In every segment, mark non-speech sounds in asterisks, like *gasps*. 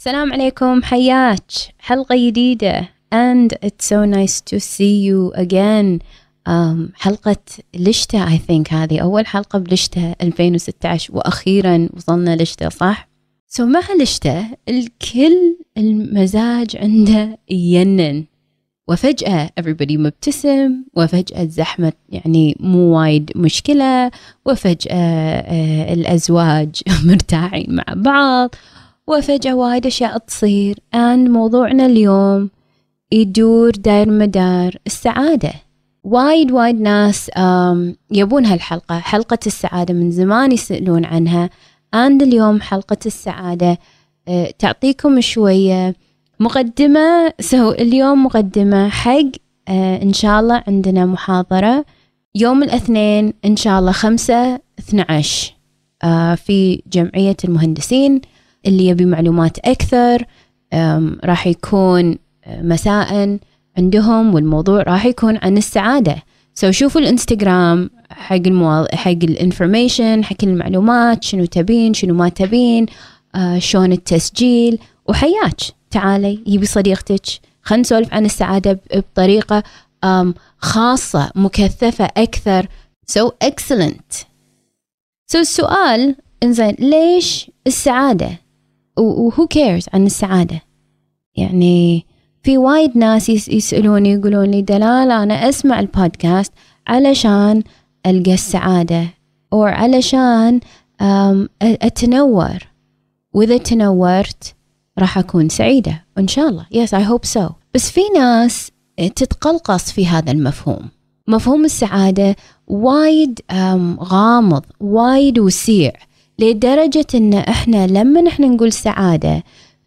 السلام عليكم حياك. حلقة جديدة. And it's so nice to see you again. Um, حلقة لشتة I think هذه. أول حلقة بلشتة 2016 وأخيرا وصلنا لشتة صح؟ سو so مع لشتة الكل المزاج عنده ينن. وفجأة everybody مبتسم وفجأة الزحمة يعني مو وايد مشكلة وفجأة آه، الأزواج *laughs* مرتاحين مع بعض وفجأة وايد أشياء تصير. and موضوعنا اليوم يدور داير مدار السعادة. وايد وايد ناس يبون هالحلقة. حلقة السعادة من زمان يسألون عنها. and اليوم حلقة السعادة آه، تعطيكم شوية مقدمة. سو اليوم مقدمة حق آه، إن شاء الله عندنا محاضرة. يوم الاثنين إن شاء الله خمسة اثنى عشر. آه، في جمعية المهندسين. اللي يبي معلومات أكثر راح يكون آه، مساء عندهم والموضوع راح يكون عن السعادة. so شوفوا الإنستغرام حق الموال... حق ال information حق المعلومات شنو تبين شنو ما تبين آه شلون التسجيل وحياك. تعالي جيبي صديقتك. خلينا نسولف عن السعادة بطريقة خاصة مكثفة أكثر. So excellent. So السؤال إنزين ليش السعادة؟ وهو كيرز عن السعادة؟ يعني في وايد ناس يسألوني يقولون لي دلال أنا أسمع البودكاست علشان ألقى السعادة أو علشان أتنور. وإذا تنورت راح أكون سعيدة إن شاء الله. Yes I hope so. بس في ناس تتقلقص في هذا المفهوم. مفهوم السعادة وايد غامض وايد وسيع. لدرجة إن إحنا لما إحنا نقول سعادة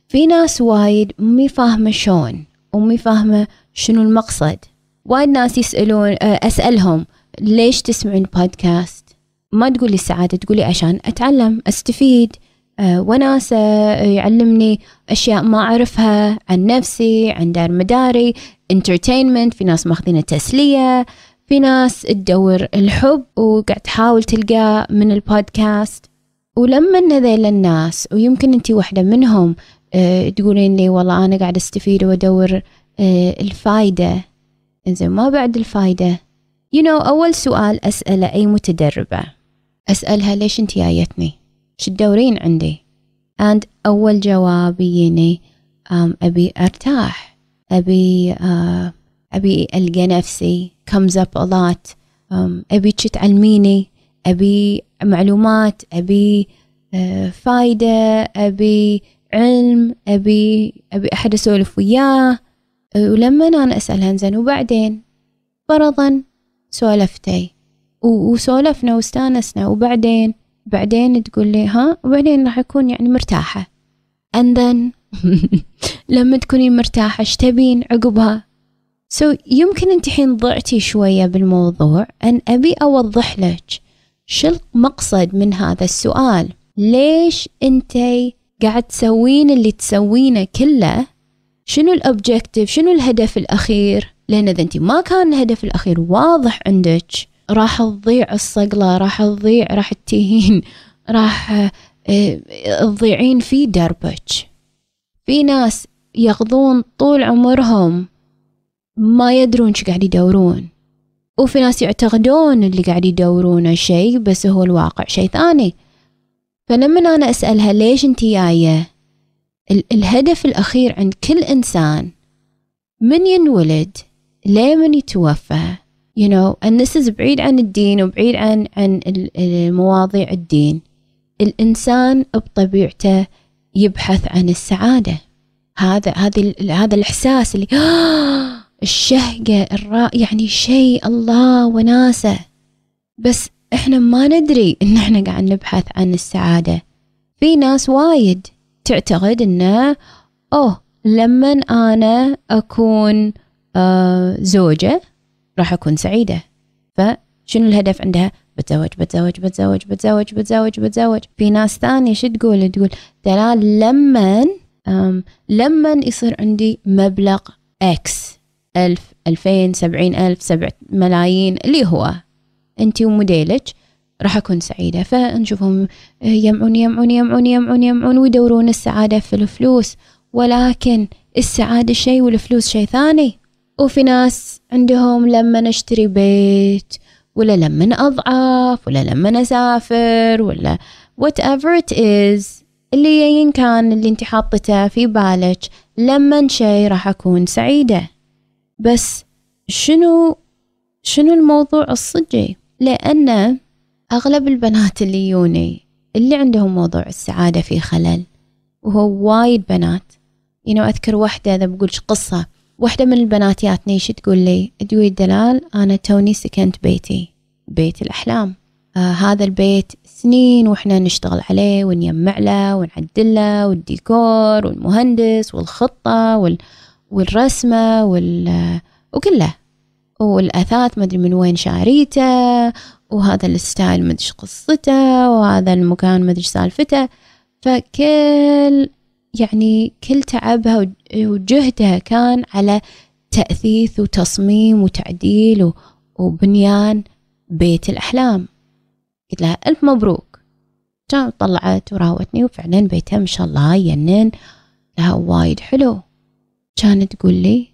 في ناس وايد مي فاهمة شلون ومي فاهمة شنو المقصد. وايد ناس يسألون آه، أسألهم ليش تسمعون بودكاست ما تقولي السعادة تقولي عشان أتعلم أستفيد آه، وناسة آه، يعلمني أشياء ما أعرفها عن نفسي عن دار مداري entertainment في ناس ماخذينه تسلية في ناس تدور الحب وقاعد تحاول تلقاه من البودكاست ولما هذيل الناس ويمكن انت واحدة منهم آه تقولين لي والله أنا قاعدة أستفيد وأدور آه الفايدة. إنزين ما بعد الفايدة؟ You know أول سؤال أسأله أي متدربة. أسألها ليش انت جايتني؟ شو تدورين عندي؟ And أول جواب يجيني um, أبي أرتاح. أبي uh, أبي ألقى نفسي. comes up a lot. um, أبي تعلميني. أبي معلومات أبي آه، فايدة أبي علم أبي أبي أحد أسولف وياه. ولما أنا اسالها زين وبعدين فرضا سولفتي. وسولفنا واستانسنا وبعدين بعدين تقول لي ها؟ وبعدين راح أكون يعني مرتاحة. And then *laughs* لما تكوني مرتاحة إيش تبين عقبها؟ so, يمكن أنت حين ضعتي شوية بالموضوع ان أبي أوضح لك شو المقصد من هذا السؤال؟ ليش انت قاعد تسوين اللي تسوينه كله؟ شنو ال objective شنو الهدف الأخير؟ لأن إذا انت ما كان الهدف الأخير واضح عندك راح تضيع الصقلة راح تضيع راح تتيهين *laughs* راح آه، تضيعين في دربك. في ناس يقضون طول عمرهم ما يدرون شو قاعد يدورون. وفي ناس يعتقدون اللي قاعد يدورونه شيء بس هو الواقع شيء ثاني. فلما أنا أسألها ليش أنت جاية؟ الهدف الأخير عند كل إنسان من ينولد؟ ليه من يتوفى؟ You know and this is بعيد عن الدين وبعيد عن عن المواضيع الدين. الإنسان بطبيعته يبحث عن السعادة. هذا هذا هذا الإحساس اللي *gasps* *gasps* الشهقة الرا يعني شيء الله وناسة. بس إحنا ما ندري إن إحنا قاعد نبحث عن السعادة. في ناس وايد تعتقد انه أوه لما أنا أكون آه زوجة راح أكون سعيدة. فشنو الهدف عندها؟ بتزوج بتزوج بتزوج بتزوج بتزوج بتزوج. في ناس ثانية شو تقول؟ تقول دلال لما لما يصير عندي مبلغ إكس ألف ألفين سبعين ألف سبع ملايين اللي هو أنت وموديلك راح أكون سعيدة. فنشوفهم يمعون يمعون يمعون يمعون يمعون ويدورون السعادة في الفلوس. ولكن السعادة شيء والفلوس شيء ثاني. وفي ناس عندهم لما نشتري بيت ولا لما أضعف ولا لما أسافر ولا whatever it is اللي كان اللي أنت حاطته في بالك لما شيء راح أكون سعيدة. بس شنو شنو الموضوع الصجي لأن أغلب البنات اللي يوني اللي عندهم موضوع السعادة في خلل وهو وايد بنات. Know أذكر واحدة إذا بقولش قصة. واحدة من البنات جاتني شو تقول لي تقولي دلال أنا توني سكنت بيتي بيت الأحلام. آه هذا البيت سنين وإحنا نشتغل عليه ونجمع له ونعدل له والديكور والمهندس والخطة وال والرسمة وال وكله. والأثاث مدري من وين شاريته وهذا الستايل مدري قصته وهذا المكان مدري سالفته. فكل يعني كل تعبها وجهدها كان على تأثيث وتصميم وتعديل وبنيان بيت الأحلام. قلت لها ألف مبروك. طلعت وراوتني وفعلا بيتها ما شاء الله ينن لها وايد حلو. كانت تقول لي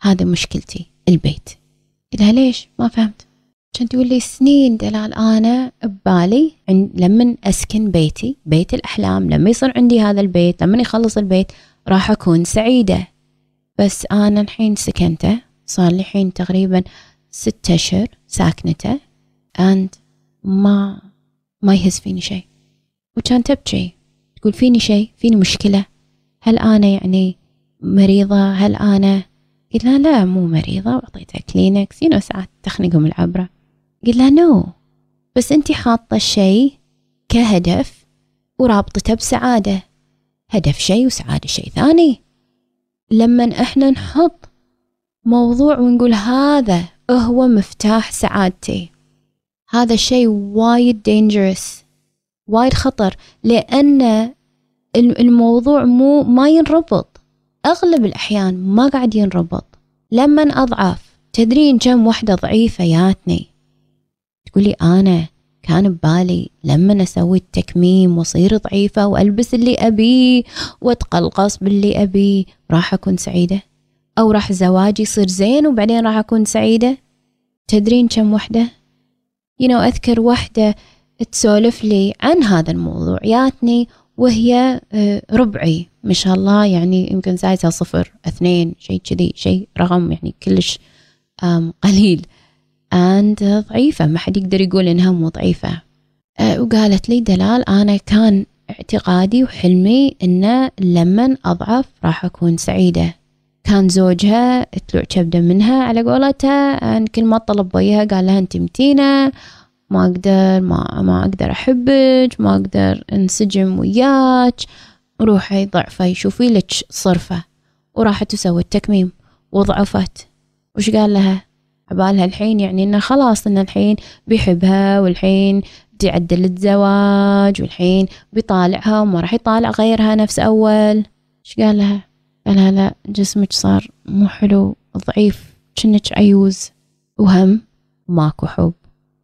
هذا مشكلتي البيت. قلت ليش؟ ما فهمت. كان تقول لي سنين دلال أنا ببالي لما أسكن بيتي بيت الأحلام لما يصير عندي هذا البيت لما يخلص البيت راح أكون سعيدة. بس أنا الحين سكنته صار لي الحين تقريبا ستة أشهر ساكنته and ما ما يهز فيني شيء. وكان تبكي تقول فيني شيء؟ فيني مشكلة؟ هل أنا يعني مريضة؟ هل أنا؟ قلت لها لا مو مريضة وأعطيتها كلينكس you know ساعات تخنقهم العبرة. قلت لها no بس أنت حاطة الشيء كهدف ورابطته بسعادة. هدف شيء وسعادة شيء ثاني. لما إحنا نحط موضوع ونقول هذا هو مفتاح سعادتي. هذا الشيء وايد dangerous وايد خطر لأن الموضوع مو ما ينربط. أغلب الأحيان ما قاعد ينربط. لما أضعف؟ تدرين كم وحدة ضعيفة ياتني تقولي أنا كان ببالي لما أسوي التكميم وأصير ضعيفة وألبس اللي أبيه وأتقلقص باللي أبيه راح أكون سعيدة؟ أو راح زواجي يصير زين وبعدين راح أكون سعيدة؟ تدرين كم وحدة؟ You know أذكر وحدة تسولف لي عن هذا الموضوع. ياتني وهي آه، ربعي ما شاء الله. يعني يمكن زايدة صفر اثنين شيء كذي شيء رقم يعني كلش قليل. And ضعيفة. ما حد يقدر يقول إنها مو ضعيفة. آه، وقالت لي دلال أنا كان اعتقادي وحلمي إنه لما أضعف راح أكون سعيدة. كان زوجها طلع كبدة منها على قولتها كل ما طلب وياها قال لها أنت متينة. ما أقدر ما, ما أقدر أحبك ما أقدر انسجم وياك. روحي ضعفي شوفي لك صرفة وراحت تسوي التكميم وضعفت. وش قال لها؟ عبالها الحين يعني إنه خلاص إنه الحين بيحبها والحين تعدل الزواج والحين بيطالعها وما راح يطالع غيرها نفس أول. إيش قال لها؟ قال لها لا جسمك صار مو حلو ضعيف كنك عيوز. وهم ماكو حب.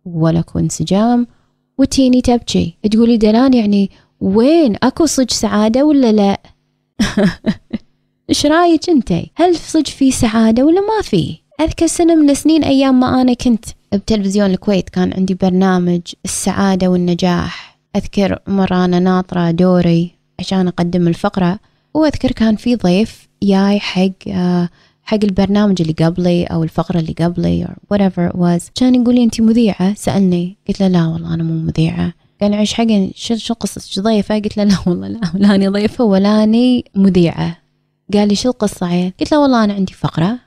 ولا كو انسجام. وتيني تبكي. تقولي دلال يعني وين؟ أكو صج سعادة ولا لا؟ *laughs* إيش رأيك انتي هل صج في سعادة ولا ما في؟ أذكر سنة من السنين أيام ما أنا كنت بتلفزيون الكويت كان عندي برنامج السعادة والنجاح. أذكر مرة أنا ناطرة دوري عشان أقدم الفقرة. وأذكر كان في ضيف جاي حق آه حق البرنامج اللي قبلي أو الفقرة اللي قبلي or whatever it was. كان يقول لي انت مذيعة؟ سألني. قلت له لا والله أنا مو مذيعة. قال إيش حق شو شو قصتك ضيفه؟ قلت له لا والله لا ولاني ضيفة ولاني مذيعة. قال لي شو القصة عيل؟ قلت له والله أنا عندي فقرة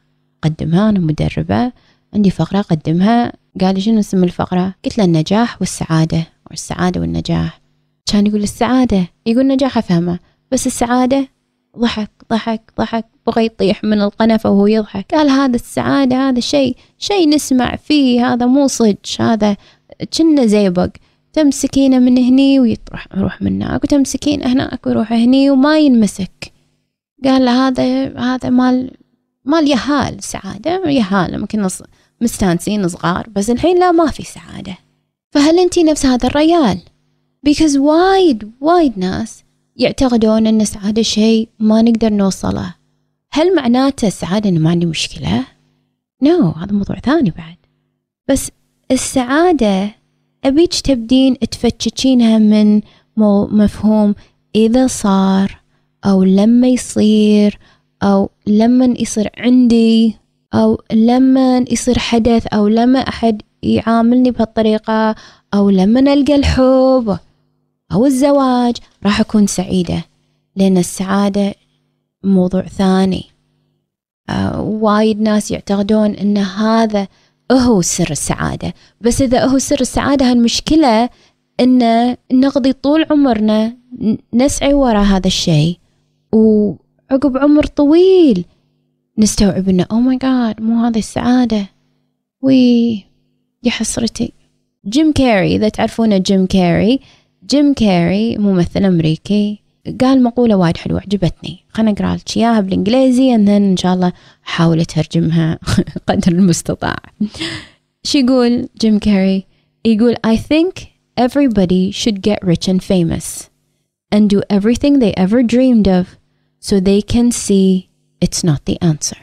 أقدمها أنا مدربة عندي فقرة أقدمها. قال لي شنو اسم الفقرة؟ قلت له النجاح والسعادة. والسعادة والنجاح. كان يقول السعادة؟ يقول النجاح أفهمه بس السعادة ضحك ضحك ضحك. بغى يطيح من القنفة وهو يضحك. قال هذا السعادة هذا شيء شيء نسمع فيه. هذا مو صج هذا كنا زيبق تمسكينه من هني ويروح يروح من هناك وتمسكين هناك ويروح هني وما ينمسك. قال له هذا هذا مال مال يهال سعادة. يهال ممكن مستانسين صغار بس الحين لا ما في سعادة. فهل أنت نفس هذا الريال؟ Because وايد وايد ناس يعتقدون أن السعادة شيء ما نقدر نوصله. هل معناته السعادة أنه ما عندي مشكلة؟ نو no, هذا موضوع ثاني بعد. بس السعادة أبيك تبدين تفتشينها من مفهوم إذا صار أو لما يصير أو لما يصير عندي أو لما يصير حدث أو لما أحد يعاملني بهالطريقة أو لما ألقى الحب. أو الزواج راح أكون سعيدة لأن السعادة موضوع ثاني. آه وايد ناس يعتقدون أن هذا هو سر السعادة. بس إذا هو سر السعادة هالمشكلة أن نقضي طول عمرنا نسعي وراء هذا الشيء. وعقب عمر طويل نستوعب إنه oh my God مو هذه السعادة. وي يا حسرتي. جيم كاري إذا تعرفونه جيم كاري جيم كاري ممثل أمريكي قال مقولة وايد حلوة عجبتني. خلنا أقرأ لك إياها بالإنجليزي and إن شاء الله أحاول أترجمها *laughs* قدر المستطاع. شو يقول جيم كاري يقول I think everybody should get rich and famous and do everything they ever dreamed of so they can see it's not the answer.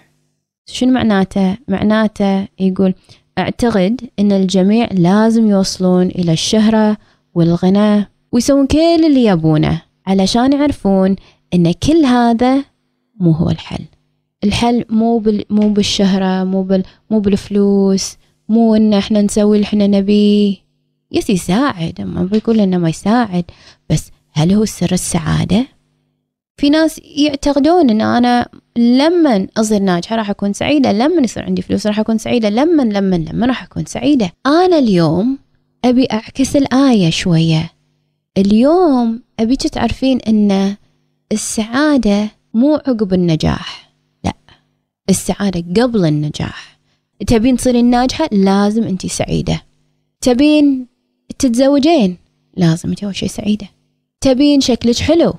شنو معناته؟ معناته يقول أعتقد أن الجميع لازم يوصلون إلى الشهرة والغنى ويسوون كل اللي يبونه علشان يعرفون أن كل هذا مو هو الحل. الحل مو بال مو بالشهرة مو بال مو بالفلوس مو إن إحنا نسوي اللي إحنا نبيه. يس يساعد ما بيقول إنه ما يساعد بس هل هو سر السعادة؟ في ناس يعتقدون إن أنا لما أصير ناجحة راح أكون سعيدة لما يصير عندي فلوس راح أكون سعيدة لما لما لما راح أكون سعيدة. أنا اليوم أبي أعكس الآية شوية. اليوم ابيك تعرفين إن السعادة مو عقب النجاح. لا السعادة قبل النجاح. تبين تصيرين ناجحة؟ لازم أنت سعيدة. تبين تتزوجين؟ لازم أنت أول شي سعيدة. تبين شكلك حلو؟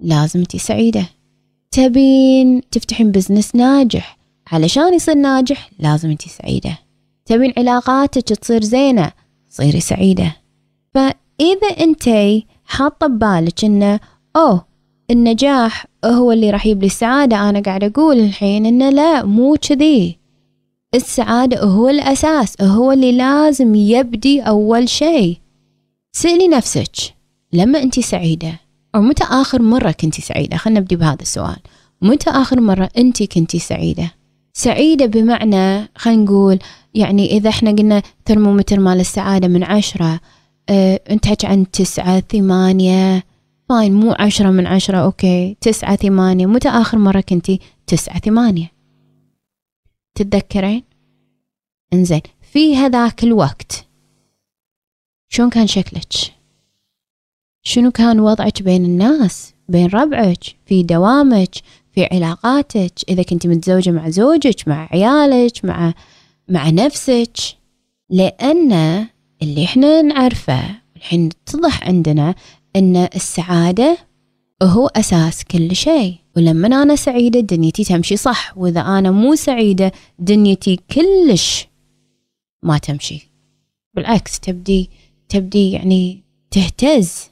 لازم أنت سعيدة. تبين تفتحين بزنس ناجح. علشان يصير ناجح لازم أنت سعيدة. تبين علاقاتك تصير زينة صيري سعيدة. فإذا انت حاطة ببالك إنه أوه النجاح هو اللي راح يجيب لي السعادة. أنا قاعد أقول الحين إنه لا مو كذي. السعادة هو الأساس هو اللي لازم يبدي أول شيء. سألي نفسك لما أنت سعيدة أو متى آخر مرة كنتي سعيدة؟ خلنا نبدي بهذا السؤال. متى آخر مرة أنت كنتي سعيدة؟ سعيدة بمعنى خلينا نقول يعني إذا إحنا قلنا ترمومتر مال السعادة من عشرة أنت حكي عن تسعة ثمانية. fine مو عشرة من عشرة okay. تسعة ثمانية. متى آخر مرة كنتي تسعة ثمانية؟ تتذكرين؟ إنزين. في هذاك الوقت شلون كان شكلك؟ شنو كان وضعك بين الناس؟ بين ربعك؟ في دوامك؟ في علاقاتك؟ إذا كنت متزوجة مع زوجك مع عيالك مع مع نفسك؟ لأن اللي إحنا نعرفه. الحين اتضح عندنا أن السعادة هو أساس كل شيء. ولما أنا سعيدة دنيتي تمشي صح. وإذا أنا مو سعيدة دنيتي كلش ما تمشي. بالعكس تبدي تبدي يعني تهتز.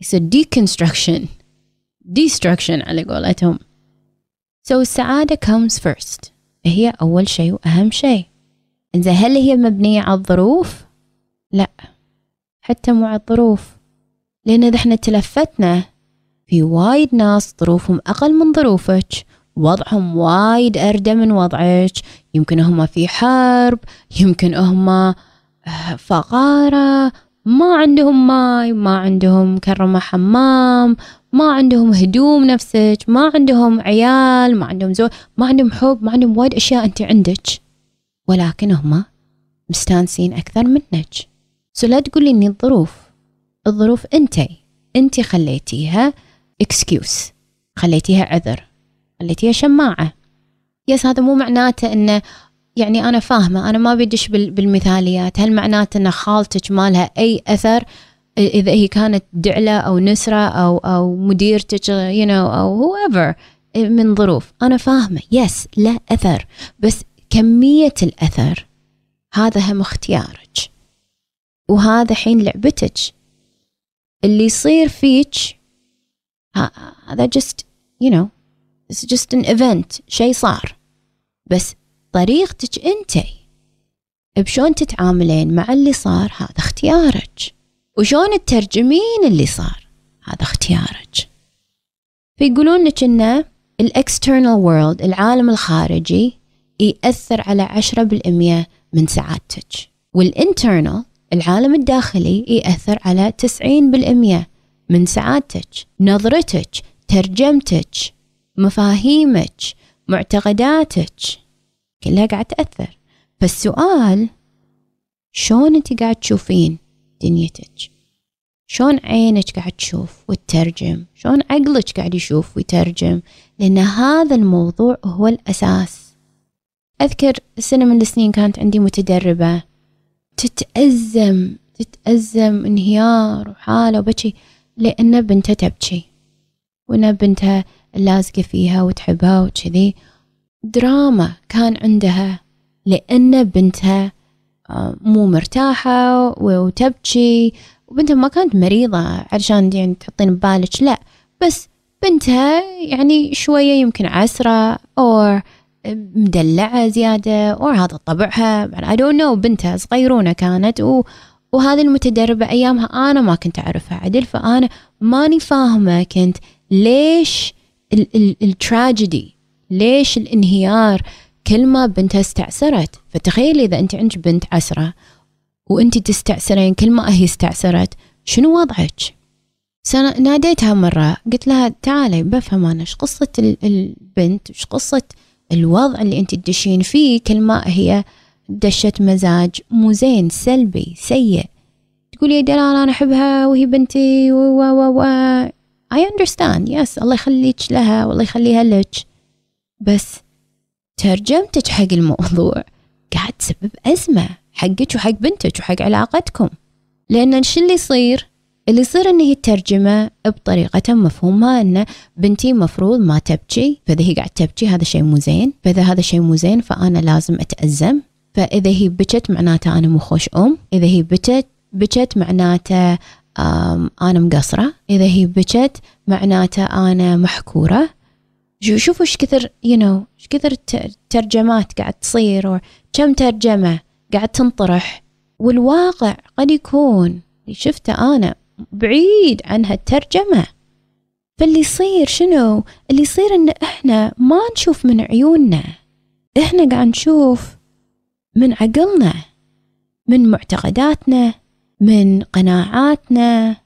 يصير deconstruction. Destruction على قولتهم. So السعادة comes first. هي أول شيء وأهم شيء. إذا هل هي مبنية على الظروف؟ لا. حتى على الظروف. لأن إذا إحنا تلفتنا في وايد ناس ظروفهم أقل من ظروفك. وضعهم وايد أردى من وضعك. يمكن هم في حرب. يمكن هم آه، فقارة. ما عندهم ماي. ما عندهم كرمة حمام. ما عندهم هدوم نفسك. ما عندهم عيال. ما عندهم زوج ما عندهم حب. ما عندهم وايد أشياء أنت عندك. ولكن هم مستانسين أكثر منك. so لا تقولي إني الظروف. الظروف أنتي. أنتي خليتيها excuse خليتيها عذر. خليتيها شماعة. بس هذا مو معناته إنه يعني أنا فاهمة أنا ما بدش بالمثاليات. هل معناته إن خالتك ما لها أي أثر؟ إذا هي كانت دعلة أو نسرة أو أو مديرتك you you know, أو whoever من ظروف. أنا فاهمة. يس لا أثر. بس كمية الأثر هذا هم اختيارك. وهذا حين لعبتك. اللي يصير فيك هذا just you know it's just an event شيء صار. بس طريقتك انتي بشون تتعاملين مع اللي صار هذا اختيارك. وشون تترجمين اللي صار هذا اختيارك. فيقولون لك انه ال external world العالم الخارجي يأثر على عشرة بالمية من سعادتك. وال internal العالم الداخلي يأثر على تسعين بالمية من سعادتك نظرتك ترجمتك مفاهيمك معتقداتك. كلها قاعد تأثر. فالسؤال شلون انت قاعد تشوفين دنيتك؟ شلون عينك قاعد تشوف وتترجم؟ شلون عقلك قاعد يشوف ويترجم؟ لأن هذا الموضوع هو الأساس. أذكر سنة من السنين كانت عندي متدربة. تتأزم تتأزم انهيار وحالة وبكي لأن بنتها تبكي. وأن بنتها لازقة فيها وتحبها وكذي. دراما كان عندها لأن بنتها آه، مو مرتاحة وتبكي. وبنتها ما كانت مريضة علشان يعني تحطين ببالك لا. بس بنتها يعني شوية يمكن عسرة أو مدلعة زيادة أو هذا طبعها I don't know بنتها صغيرونة كانت و وهذه المتدربة أيامها أنا ما كنت أعرفها عدل فأنا ماني فاهمة كنت ليش التراجيدي ليش الانهيار كل ما بنتها استعسرت. فتخيلي إذا أنت عندك بنت عسرة وأنت تستعسرين كل ما هي استعسرت شنو وضعك؟ ناديتها مرة قلت لها تعالي بفهم أنا إيش قصة البنت؟ إيش قصة الوضع اللي أنت تدشين فيه كل ما هي دشت مزاج مو زين سلبي سيء. تقول يا دلال أنا أحبها وهي بنتي و و و. I understand yes الله يخليك لها والله يخليها لك. بس ترجمتك حق الموضوع قاعد تسبب أزمة حقك وحق بنتك وحق علاقتكم. لأن شو اللي يصير؟ اللي يصير ان هي الترجمة بطريقة مفهومها ان بنتي مفروض ما تبكي فإذا هي قاعد تبكي هذا شيء مو زين فإذا هذا شيء مو زين فأنا لازم أتأزم. فإذا هي بكت معناته أنا مو خوش أم إذا هي بكت بكت معناته أنا مقصرة إذا هي بكت معناته أنا محكورة. شوفوا إيش كثر يو you know إيش كثر ترجمات قاعد تصير كم ترجمة قاعد تنطرح. والواقع قد يكون اللي شفته أنا بعيد عن هالترجمة. فاللي يصير شنو؟ اللي يصير إن إحنا ما نشوف من عيوننا. إحنا قاعد نشوف من عقلنا من معتقداتنا من قناعاتنا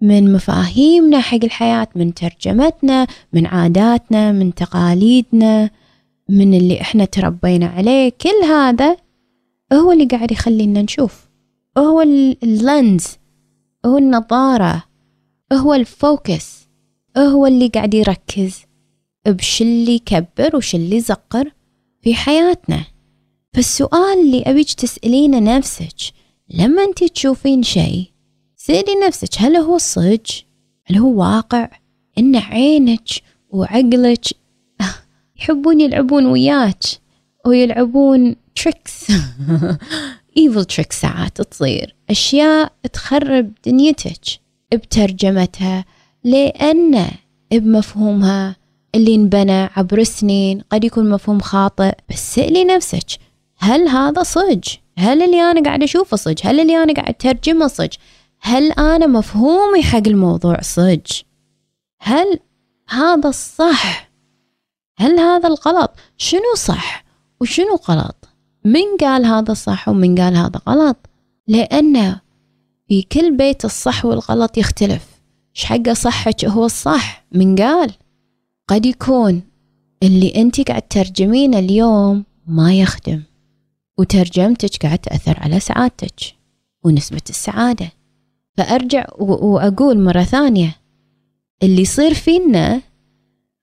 من مفاهيمنا حق الحياة من ترجمتنا من عاداتنا من تقاليدنا من اللي إحنا تربينا عليه. كل هذا هو اللي قاعد يخلينا نشوف. هو ال lens هو النظارة هو ال focus هو اللي قاعد يركز وش اللي يكبر وش اللي يزغر في حياتنا. فالسؤال اللي أبيك تسألينه نفسك لما أنت تشوفين شيء سألي نفسك هل هو صج هل هو واقع؟ إن عينك وعقلك *laughs* يحبون يلعبون وياك ويلعبون tricks *laughs* evil trick ساعات تصير. أشياء تخرب دنيتك. بترجمتها لأن بمفهومها اللي انبنى عبر السنين قد يكون مفهوم خاطئ. بس سألي نفسك هل هذا صج هل اللي أنا قاعد أشوفه صج هل اللي أنا قاعد أترجمه صج هل أنا مفهومي حق الموضوع صج هل هذا الصح؟ هل هذا الغلط؟ شنو صح وشنو غلط؟ من قال هذا صح ومن قال هذا غلط؟ لأن في كل بيت الصح والغلط يختلف. إيش حقه صحك هو الصح؟ من قال. قد يكون اللي أنت قاعد ترجمينه اليوم ما يخدم وترجمتك قاعد تأثر على سعادتك ونسبة السعادة. فأرجع وأقول مرة ثانية اللي يصير فينا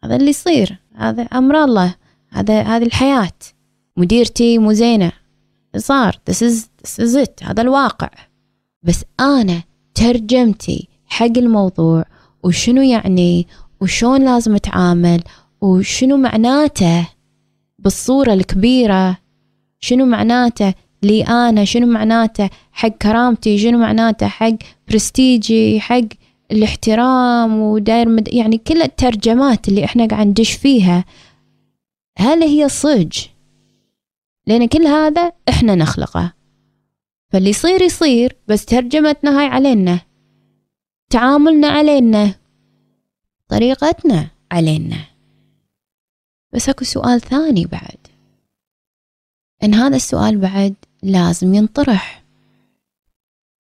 هذا اللي يصير هذا أمر الله هذا هذه الحياة. مديرتي مو زينة صار this is, this is it هذا الواقع. بس أنا ترجمتي حق الموضوع وشنو يعني وشون لازم أتعامل وشنو معناته بالصورة الكبيرة. شنو معناته لي أنا؟ شنو معناته حق كرامتي؟ شنو معناته حق برستيجي؟ حق الاحترام؟ وداير مد... يعني كل الترجمات اللي إحنا قاعد ندش فيها هل هي صج لأن كل هذا إحنا نخلقه. فاللي يصير يصير بس ترجمتنا هاي علينا. تعاملنا علينا. طريقتنا علينا. بس أكو سؤال ثاني بعد. إن هذا السؤال بعد لازم ينطرح.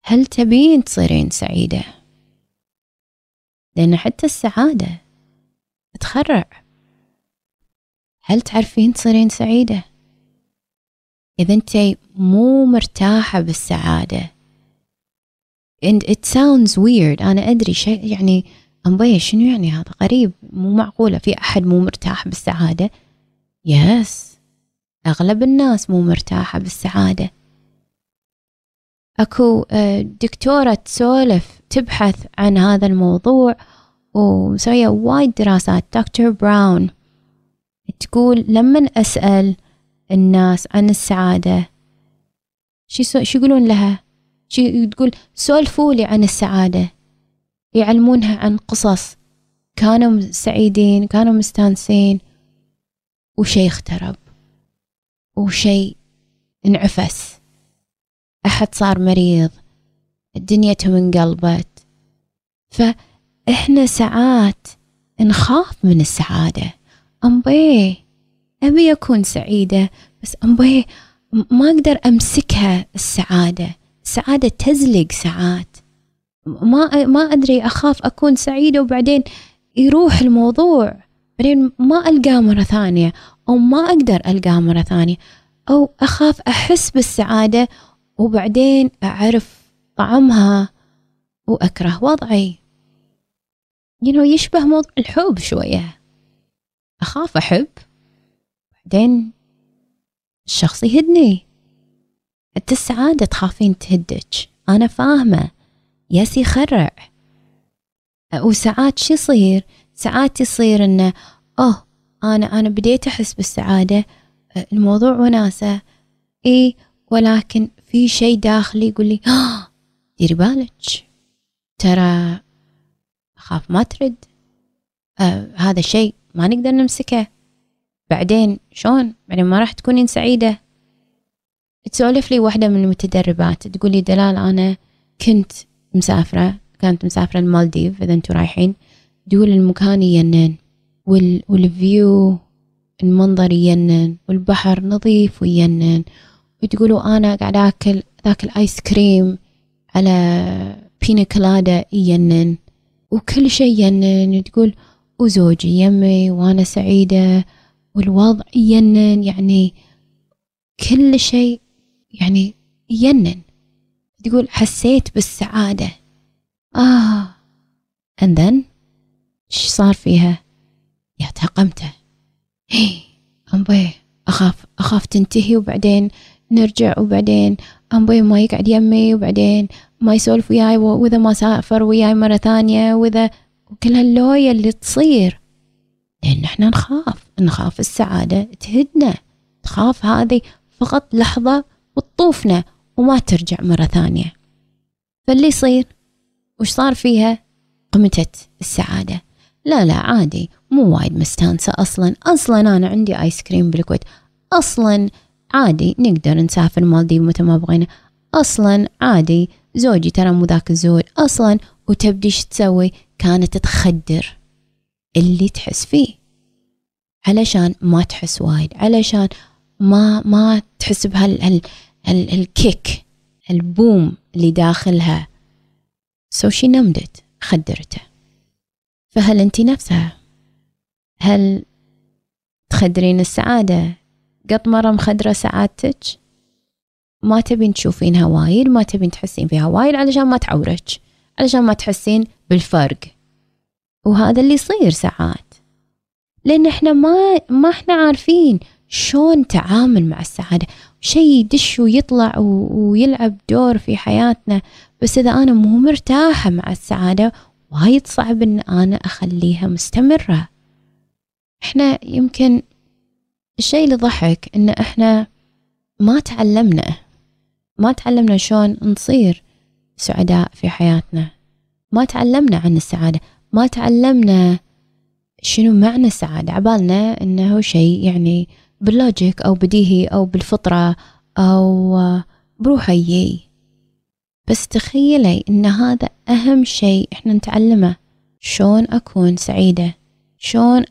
هل تبين تصيرين سعيدة؟ لأن حتى السعادة تخرع. هل تعرفين تصيرين سعيدة؟ إذا أنت مو مرتاحة بالسعادة. And it sounds weird. أنا أدري شيء يعني أمبي شنو يعني هذا؟ غريب. مو معقولة. في أحد مو مرتاح بالسعادة؟ يس أغلب الناس مو مرتاحة بالسعادة. أكو آه، دكتورة تسولف تبحث عن هذا الموضوع ومسوية وايد دراسات. دكتور براون تقول لما أسأل الناس عن السعادة. شو يقولون لها؟ شو تقول سولفوا لي عن السعادة. يعلمونها عن قصص. كانوا سعيدين كانوا مستانسين. وشي اخترب. وشي انعفس. أحد صار مريض. دنيتهم انقلبت فإحنا ساعات نخاف من السعادة. أمبي. أبي أكون سعيدة بس أمبي ما أقدر أمسكها السعادة. السعادة تزلق ساعات. ما ما أدري أخاف أكون سعيدة وبعدين يروح الموضوع. بعدين ما ألقاه مرة ثانية أو ما أقدر ألقاه مرة ثانية أو أخاف أحس بالسعادة وبعدين أعرف طعمها وأكره وضعي. Know يشبه موضوع الحب شوية. أخاف أحب. بعدين الشخص يهدني. حتى السعادة تخافين تهدك. أنا فاهمة. ياس يخرع. وساعات شو يصير؟ ساعات يصير إنه أوه أنا أنا بديت أحس بالسعادة. الموضوع وناسة. إي ولكن في شيء داخلي يقول لي ديري بالك. ترى أخاف ما ترد. آه هذا الشيء ما نقدر نمسكه. بعدين شلون بعدين ما راح تكونين سعيدة. تسولف لي واحدة من المتدربات تقول لي دلال أنا كنت مسافرة كانت مسافرة المالديف إذا أنتم رايحين. تقول المكان يجنن وال... وال view المنظر يجنن والبحر نظيف ويجنن وتقولوا أنا قاعد أكل ذاك الآيس كريم على piña colada يجنن وكل شيء يجنن تقول وزوجي يمي وأنا سعيدة. والوضع يجنن يعني كل شيء يعني يجنن تقول حسيت بالسعادة. آه. And then إيش صار فيها؟ يا تهقمته هي أمبي أخاف أخاف تنتهي وبعدين نرجع وبعدين أمبي ما يقعد يمي وبعدين ما يسولف وياي وإذا ما سافر وياي مرة ثانية وإذا وكل هاللوية اللي تصير. لأن إحنا نخاف نخاف السعادة تهدنا تخاف هذه فقط لحظة وتطوفنا وما ترجع مرة ثانية. فاللي يصير؟ وش صار فيها؟ قمتت السعادة. لا لا عادي مو وايد مستانسة أصلا. أصلا أنا عندي آيس كريم بالكويت أصلا عادي نقدر نسافر مالديف متى ما بغينا. أصلا عادي زوجي ترى مو ذاك الزود أصلا وتبدي تسوي؟ كانت تخدر. اللي تحس فيه. علشان ما تحس وايد. علشان ما ما تحس بهال هال الكيك البوم اللي داخلها. سو شي نمدت خدرته. فهل انت نفسها؟ هل تخدرين السعادة؟ قط مرة مخدرة سعادتك؟ ما تبين تشوفينها وايد ما تبين تحسين فيها وايد علشان ما تعورك. علشان ما تحسين بالفرق. وهذا اللي يصير ساعات. لأن إحنا ما ما إحنا عارفين شلون تعامل مع السعادة. شيء يدش ويطلع ويلعب دور في حياتنا بس إذا أنا مو مرتاحة مع السعادة وايد صعب إن أنا أخليها مستمرة. إحنا يمكن الشيء اللي ضحك إن إحنا ما تعلمنا ما تعلمنا شلون نصير سعداء في حياتنا. ما تعلمنا عن السعادة. ما تعلمنا شنو معنى السعادة. عبالنا إنه شيء يعني باللوجيك أو بديهي أو بالفطرة أو بروحه يجي بس تخيلي إن هذا أهم شيء إحنا نتعلمه. شلون أكون سعيدة؟ شلون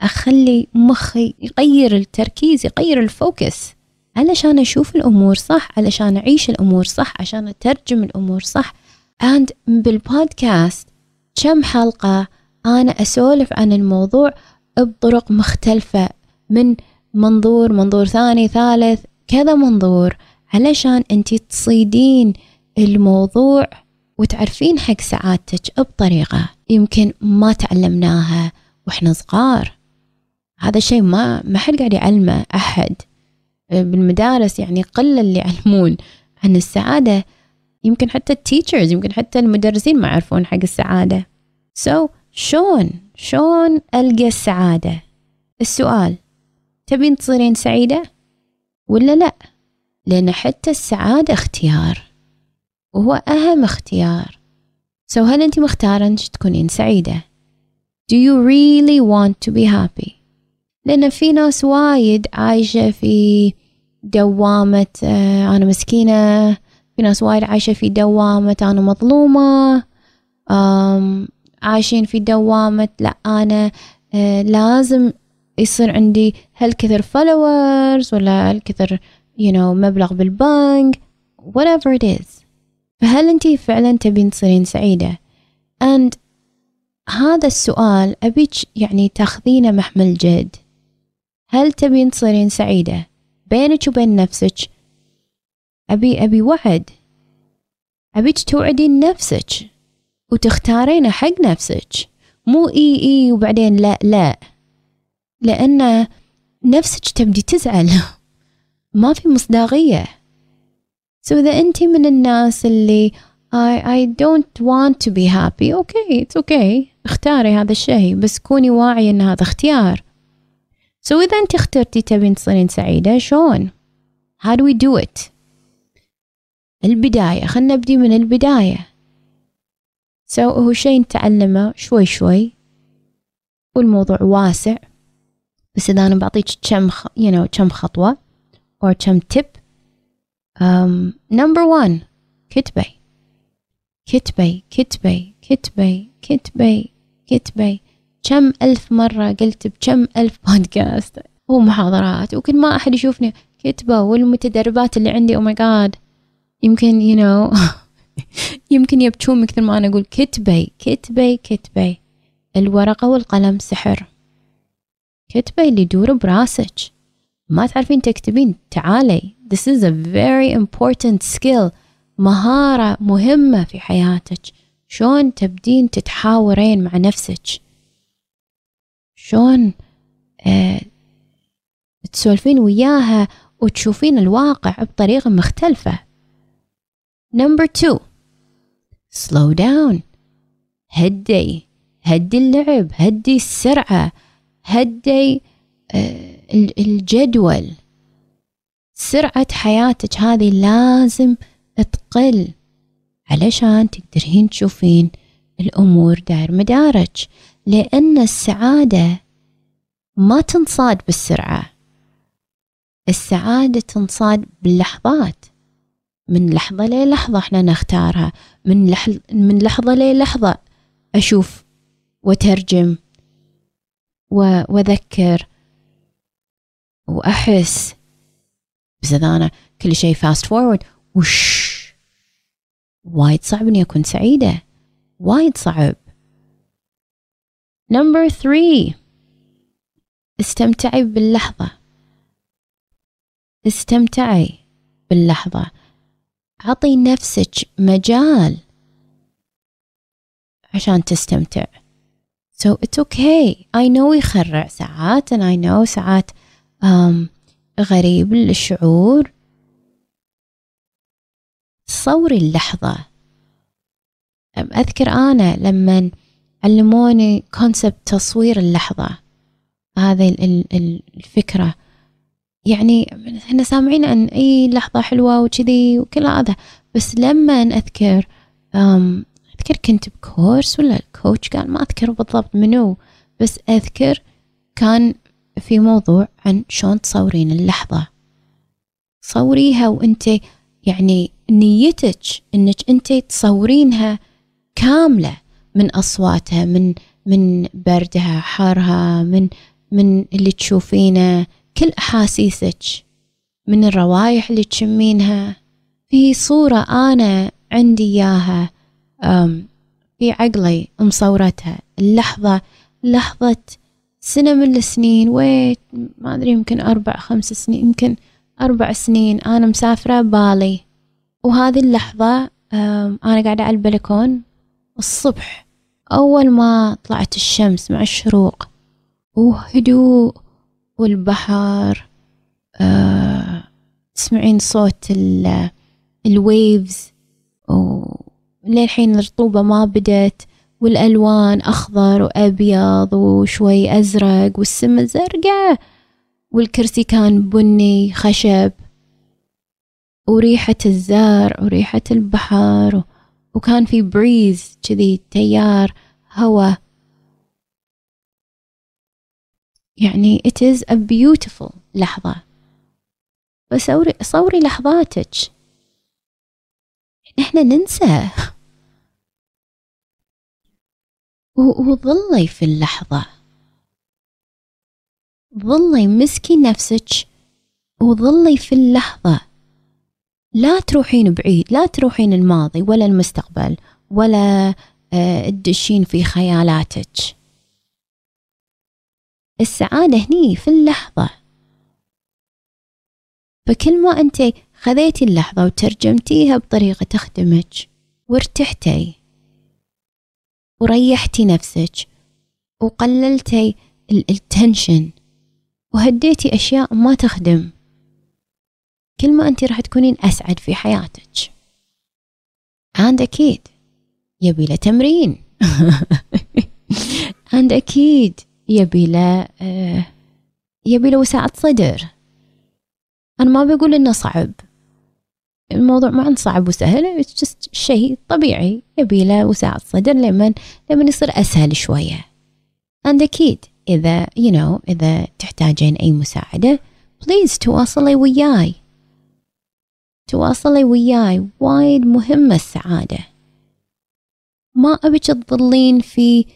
أخلي مخي يغير التركيز يغير الفوكس. علشان أشوف الأمور صح علشان أعيش الأمور صح عشان أترجم الأمور صح. And بالبودكاست كم حلقة أنا أسولف عن الموضوع بطرق مختلفة من منظور منظور ثاني ثالث كذا منظور علشان أنت تصيدين الموضوع وتعرفين حق سعادتك بطريقة يمكن ما تعلمناها وإحنا صغار. هذا الشيء ما ما حد قاعد يعلمه أحد. بالمدارس يعني قل اللي يعلمون عن السعادة يمكن حتى التيتشرز يمكن حتى المدرسين ما يعرفون حق السعادة. So شلون؟ شلون ألقى السعادة؟ السؤال تبين تصيرين سعيدة ولا لا؟ لأن حتى السعادة اختيار وهو أهم اختيار. So هل أنت مختارة أنك تكونين سعيدة؟ Do you really want to be happy? لأن في ناس وايد عايشة في دوامة آه، أنا مسكينة في ناس وايد عايشة في دوامة أنا مظلومة. عايشين في دوامة لا أنا آه، لازم يصير عندي هالكثر followers ولا هالكثر you know مبلغ بالبنك whatever it is. فهل أنت فعلا تبين تصيرين سعيدة؟ And هذا السؤال أبيك يعني تاخذينه محمل جد. هل تبين تصيرين سعيدة؟ بينك وبين نفسك أبي أبي وعد. أبيك توعدين نفسك وتختارين حق نفسك. مو إي إي وبعدين لا لا. لأن نفسك تبدي تزعل. *laughs* ما في مصداقية. So إذا أنت من الناس اللي I, I don't want to be happy. Okay it's okay. اختاري هذا الشيء بس كوني واعية إن هذا اختيار. So إذا أنت اخترتي تبين تصيرين سعيدة شلون؟ How do we do it? البداية خلنا نبدي من البداية. so هو شيء نتعلمه شوي شوي والموضوع واسع. بس إذا أنا بعطيك كم خ... you know كم خطوة or كم tip um, number one كتبي كتبي كتبي كتبي كتبي كتبي كم ألف مرة قلت بكم ألف بودكاست ومحاضرات وكل ما أحد يشوفني كتبة والمتدربات اللي عندي oh my god. يمكن you know *laughs* يمكن يبكون مثل ما أنا أقول كتبي كتبي كتبي. الورقة والقلم سحر. كتبي اللي يدور براسك. ما تعرفين تكتبين تعالي. This is a very important skill. مهارة مهمة في حياتك. شلون تبدين تتحاورين مع نفسك؟ شلون آه تسولفين وياها وتشوفين الواقع بطريقة مختلفة. Number two slow down. هدي هدي اللعب هدي السرعة هدي آه، الجدول. سرعة حياتك هذه لازم تقل علشان تقدرين تشوفين الأمور داير مدارج لأن السعادة ما تنصاد بالسرعة. السعادة تنصاد باللحظات. من لحظة للحظة إحنا نختارها. من لح... من لحظة للحظة أشوف وترجم. وأذكر وأحس بس إذا أنا كل شيء fast forward وش! وايد صعب إني أكون سعيدة. وايد صعب. number three استمتعي باللحظة. استمتعي باللحظة. عطي نفسك مجال عشان تستمتع. So it's okay. I know يخرع ساعات and I know ساعات um, غريب الشعور صوري اللحظة. أذكر أنا لما علموني كونسبت تصوير اللحظة. هذه الفكرة. يعني إحنا سامعين عن أي لحظة حلوة وكذي وكل هذا بس لما أذكر أذكر كنت بكورس ولا الكوتش؟ قال ما أذكر بالضبط منو بس أذكر كان في موضوع عن شلون تصورين اللحظة. صوريها وأنت يعني نيتك إنك أنت تصورينها كاملة من أصواتها من من بردها حرها من من اللي تشوفينه. كل أحاسيسك من الروايح اللي تشمينها. في صورة أنا عندي إياها في عقلي مصورتها. اللحظة لحظة سنة من السنين ويت ما أدري يمكن أربع خمس سنين يمكن أربع سنين أنا مسافرة بالي. وهذه اللحظة أنا قاعدة على البلكون. الصبح أول ما طلعت الشمس مع الشروق وهدوء والبحر أه تسمعين صوت الويفز وللحين الرطوبة ما بدت والألوان أخضر وأبيض وشوي أزرق والسما زرقاء والكرسي كان بني خشب وريحة الزرع وريحة البحر وكان في بريز كذي تيار هوا يعني it is a beautiful لحظة. فصوري صوري لحظاتك. إحنا ننسى. وظلي في اللحظة. ظلي مسكي نفسك. وظلي في اللحظة. لا تروحين بعيد لا تروحين الماضي ولا المستقبل ولا آه، تدشين في خيالاتك. السعادة هني في اللحظة. فكل ما أنت خذيتي اللحظة وترجمتيها بطريقة تخدمك وارتحتي وريحتي نفسك وقللتي التنشن وهديتي أشياء ما تخدم. كل ما أنت راح تكونين أسعد في حياتك. عند أكيد يبي له تمرين. *laughs* عند أكيد يبي له آه، يبي له وسعة صدر. أنا ما بقول إنه صعب. الموضوع ما عن صعب وسهل شيء طبيعي. يبي له وسعة صدر لمن لمن يصير أسهل شوية. And أكيد إذا you know إذا تحتاجين أي مساعدة بليز تواصلي وياي. تواصلي وياي. وايد مهمة السعادة. ما أبيك تظلين في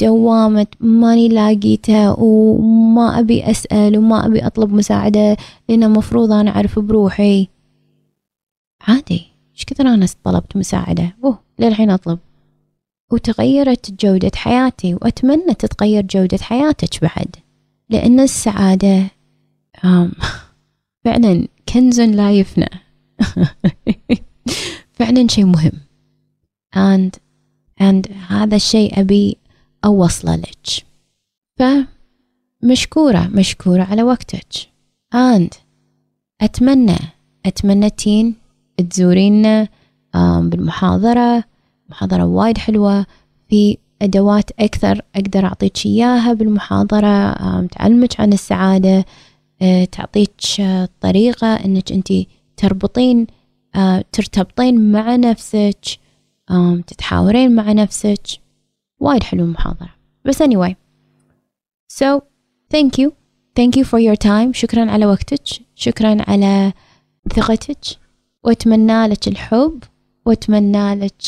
دوامة ماني لاقيته وما أبي أسأل وما أبي أطلب مساعدة لأنه مفروض أنا أعرف بروحي. عادي. إيش كثر أنا طلبت مساعدة؟ أوه للحين أطلب. وتغيرت جودة حياتي وأتمنى تتغير جودة حياتك بعد. لأن السعادة *laughs* فعلا كنز لا يفنى. *laughs* فعلا شيء مهم. And and هذا الشيء أبي أوصله لك. فمشكورة مشكورة على وقتك. And أتمنى أتمنى تين تزورينا بالمحاضرة. محاضرة وايد حلوة. في أدوات أكثر أقدر أعطيك إياها بالمحاضرة. تعلمك عن السعادة. أه، تعطيك طريقة أنك أنت تربطين أه، ترتبطين مع نفسك. تتحاورين مع نفسك. وايد حلو المحاضرة. بس anyway. So thank you. Thank you for your time. شكرا على وقتك. شكرا على ثقتك. وأتمنى لك الحب. وأتمنى لك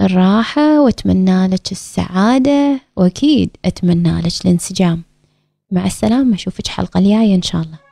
الراحة. وأتمنى لك السعادة. وأكيد أتمنى لك الانسجام. مع السلامة. أشوفك حلقة الجاية إن شاء الله.